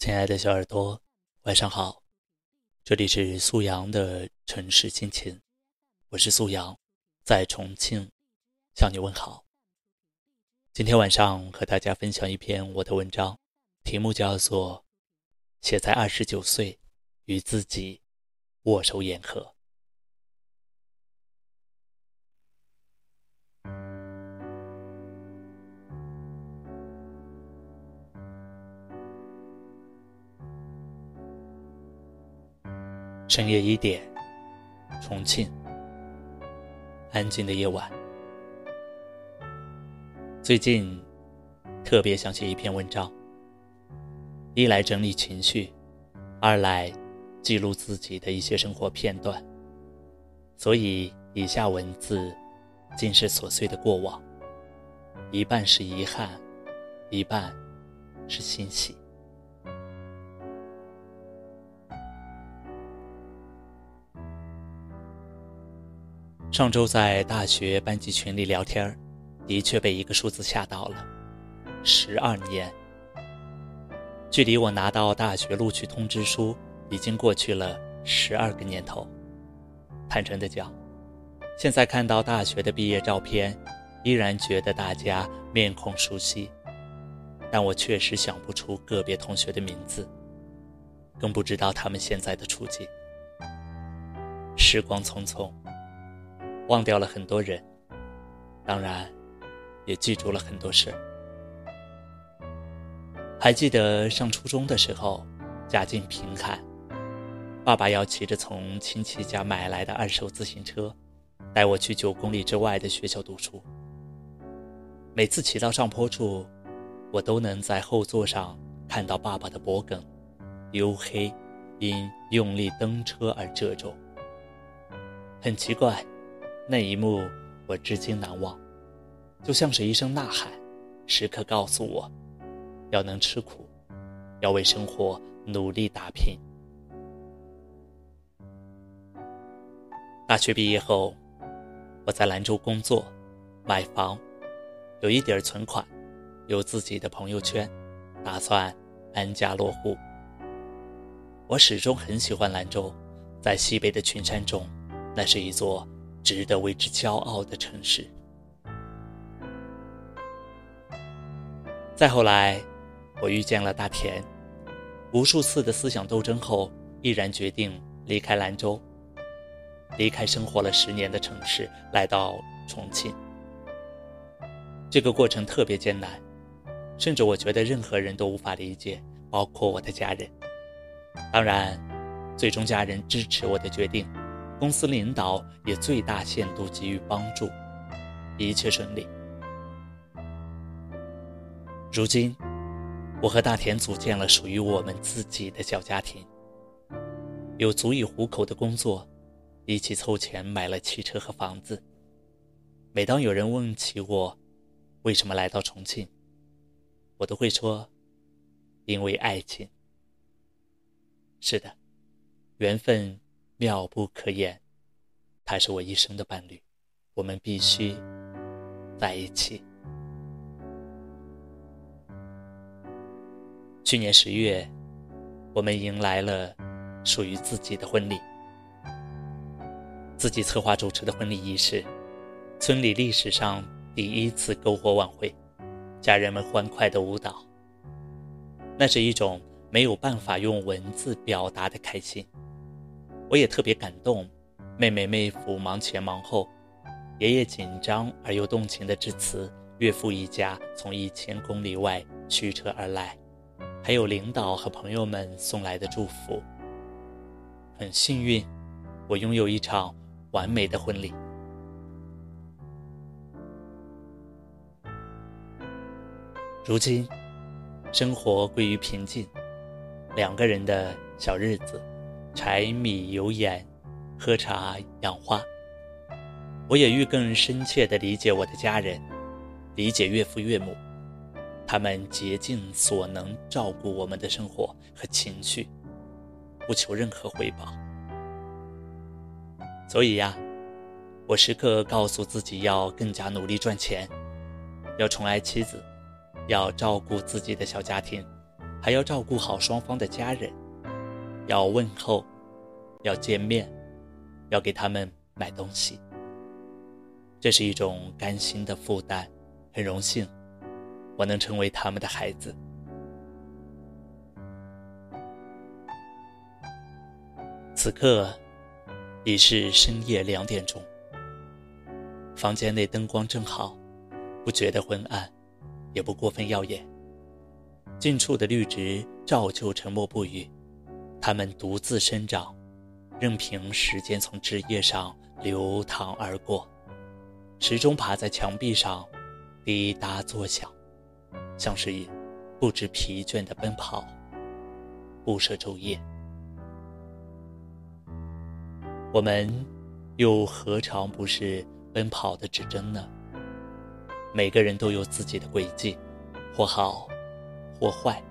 亲爱的小耳朵，晚上好，这里是素阳的城市心情，我是素阳，在重庆向你问好。今天晚上和大家分享一篇我的文章，题目叫做《写在二十九岁与自己握手言和》。深夜一点，重庆，安静的夜晚。最近特别想写一篇文章，一来整理情绪，二来记录自己的一些生活片段。所以以下文字尽是琐碎的过往，一半是遗憾，一半是欣喜。上周在大学班级群里聊天的确被一个数字吓到了。十二年，距离我拿到大学录取通知书已经过去了十二个年头。坦诚的讲，现在看到大学的毕业照片，依然觉得大家面孔熟悉，但我确实想不出个别同学的名字，更不知道他们现在的处境。时光匆匆。忘掉了很多人，当然，也记住了很多事。还记得上初中的时候，家境贫寒，爸爸要骑着从亲戚家买来的二手自行车，带我去九公里之外的学校读书。每次骑到上坡处，我都能在后座上看到爸爸的脖颈，黝黑，因用力蹬车而褶皱。很奇怪。那一幕我至今难忘，就像是一声呐喊，时刻告诉我，要能吃苦，要为生活努力打拼。大学毕业后，我在兰州工作，买房，有一点存款，有自己的朋友圈，打算安家落户。我始终很喜欢兰州，在西北的群山中，那是一座。值得为之骄傲的城市。再后来，我遇见了大田，无数次的思想斗争后，毅然决定离开兰州，离开生活了十年的城市，来到重庆。这个过程特别艰难，甚至我觉得任何人都无法理解，包括我的家人。当然，最终家人支持我的决定。公司领导也最大限度给予帮助，一切顺利。如今，我和大田组建了属于我们自己的小家庭，有足以糊口的工作，一起凑钱买了汽车和房子。每当有人问起我为什么来到重庆，我都会说：因为爱情。是的，缘分。妙不可言，他是我一生的伴侣，我们必须在一起。去年十月，我们迎来了属于自己的婚礼，自己策划主持的婚礼仪式，村里历史上第一次篝火晚会，家人们欢快的舞蹈，那是一种没有办法用文字表达的开心。我也特别感动，妹妹妹夫忙前忙后，爷爷紧张而又动情的致辞，岳父一家从一千公里外驱车而来，还有领导和朋友们送来的祝福。很幸运，我拥有一场完美的婚礼。如今，生活归于平静，两个人的小日子。柴米油盐，喝茶养花。我也欲更深切地理解我的家人，理解岳父岳母，他们竭尽所能照顾我们的生活和情绪，不求任何回报。所以呀，我时刻告诉自己要更加努力赚钱，要宠爱妻子，要照顾自己的小家庭，还要照顾好双方的家人，要问候，要见面，要给他们买东西。这是一种甘心的负担，很荣幸，我能成为他们的孩子。此刻已是深夜两点钟，房间内灯光正好，不觉得昏暗，也不过分耀眼。近处的绿植照旧沉默不语，它们独自生长，任凭时间从枝叶上流淌而过。时钟爬在墙壁上，滴答作响，像是不知疲倦的奔跑，不舍昼夜。我们又何尝不是奔跑的指针呢？每个人都有自己的轨迹，或好，或坏，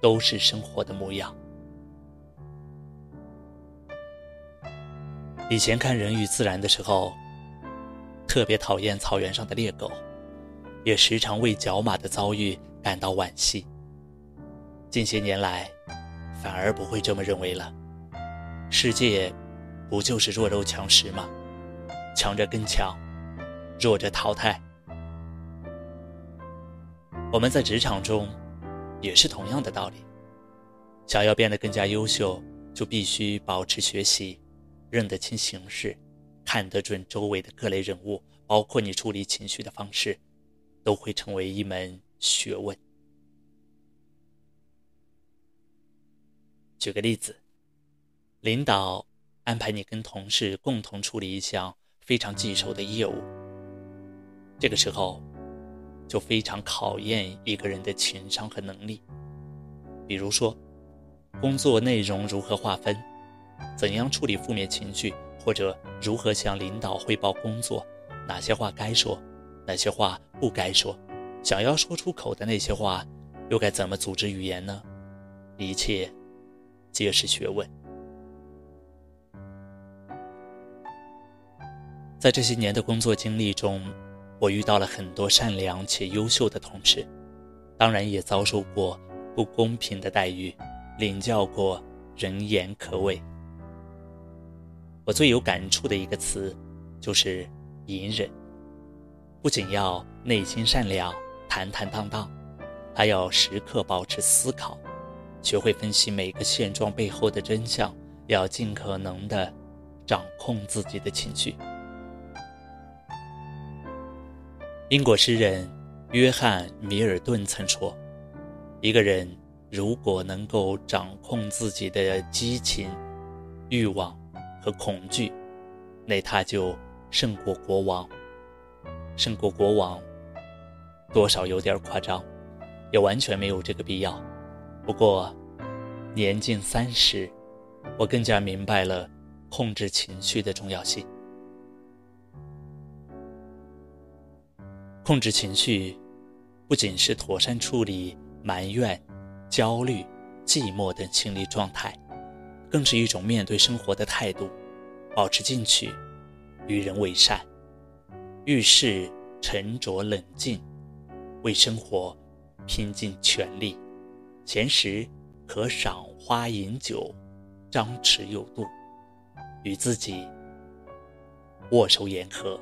都是生活的模样。以前看《人与自然》的时候。特别讨厌草原上的猎狗，也时常为角马的遭遇感到惋惜。近些年来，反而不会这么认为了。世界，不就是弱肉强食吗？强者更强，弱者淘汰。我们在职场中，也是同样的道理。想要变得更加优秀，就必须保持学习，认得清形势。看得准周围的各类人物，包括你处理情绪的方式，都会成为一门学问。举个例子，领导安排你跟同事共同处理一项非常棘手的业务，这个时候就非常考验一个人的情商和能力。比如说，工作内容如何划分，怎样处理负面情绪。或者如何向领导汇报工作？哪些话该说，哪些话不该说？想要说出口的那些话，又该怎么组织语言呢？一切皆是学问。在这些年的工作经历中，我遇到了很多善良且优秀的同事，当然也遭受过不公平的待遇，领教过人言可畏。我最有感触的一个词，就是隐忍。不仅要内心善良、坦坦荡荡，还要时刻保持思考，学会分析每个现状背后的真相，要尽可能的掌控自己的情绪。英国诗人约翰·米尔顿曾说：“一个人如果能够掌控自己的激情、欲望。”和恐惧，那他就胜过国王。胜过国王，多少有点夸张，也完全没有这个必要。不过，年近三十，我更加明白了控制情绪的重要性。控制情绪，不仅是妥善处理埋怨、焦虑、寂寞等心理状态。更是一种面对生活的态度，保持进取，与人为善，遇事沉着冷静，为生活拼尽全力。闲时可赏花饮酒，张弛有度，与自己握手言和。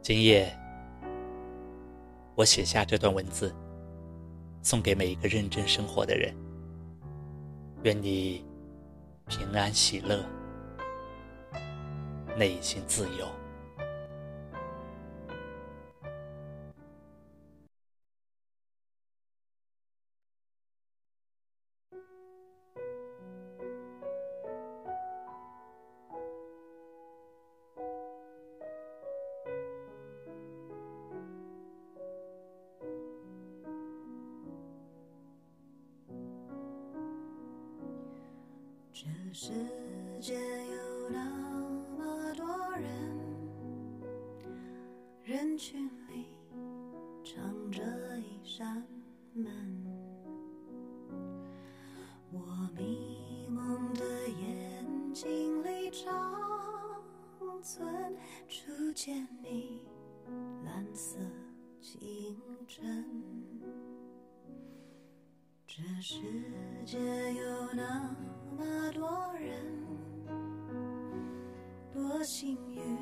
今夜，我写下这段文字。送给每一个认真生活的人，愿你平安喜乐，内心自由。这世界有那么多人，人群里藏着一扇门，我迷蒙的眼睛里长存初见你蓝色清晨。这世界有那。多人多幸运。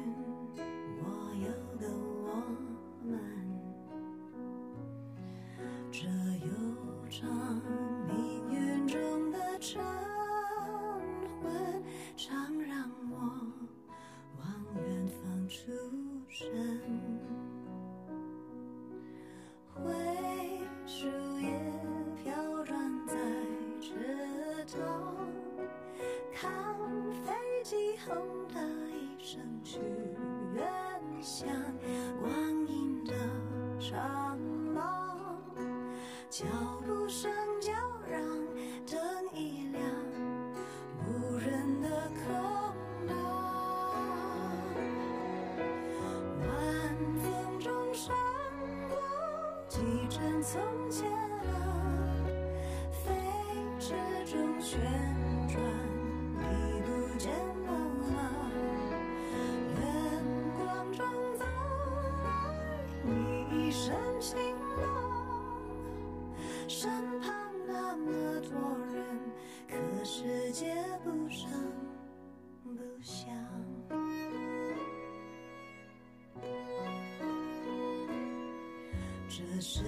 这世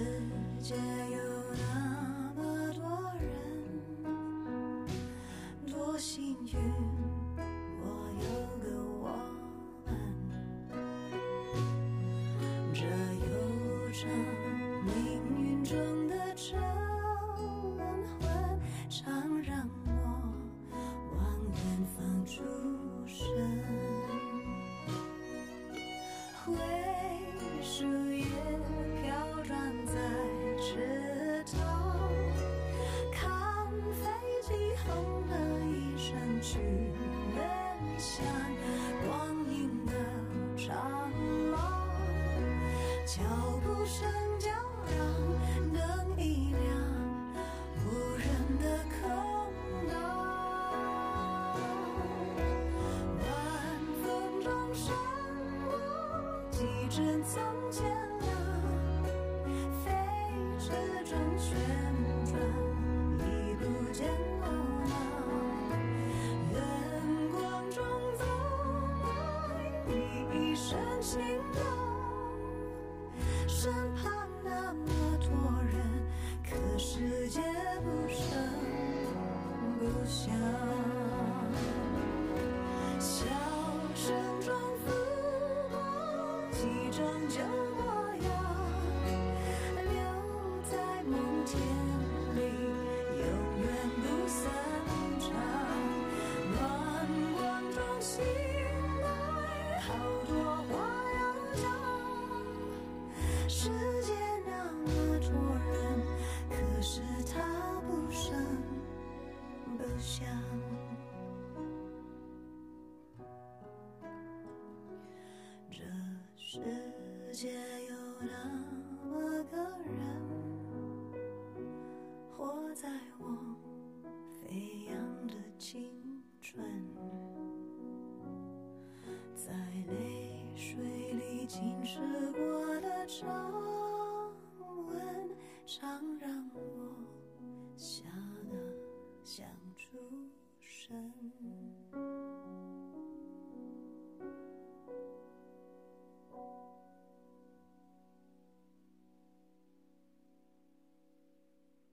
界有那么。身旁那么多人可世界不声不响笑声中浮过几张旧模样留在梦田里永远不散场暖光中醒来好多话要讲。世界那么多人，可是他不声不响。这世界有那么个人，活在我飞扬的青春，在泪水里浸湿过。掌纹常让我吓得想出神。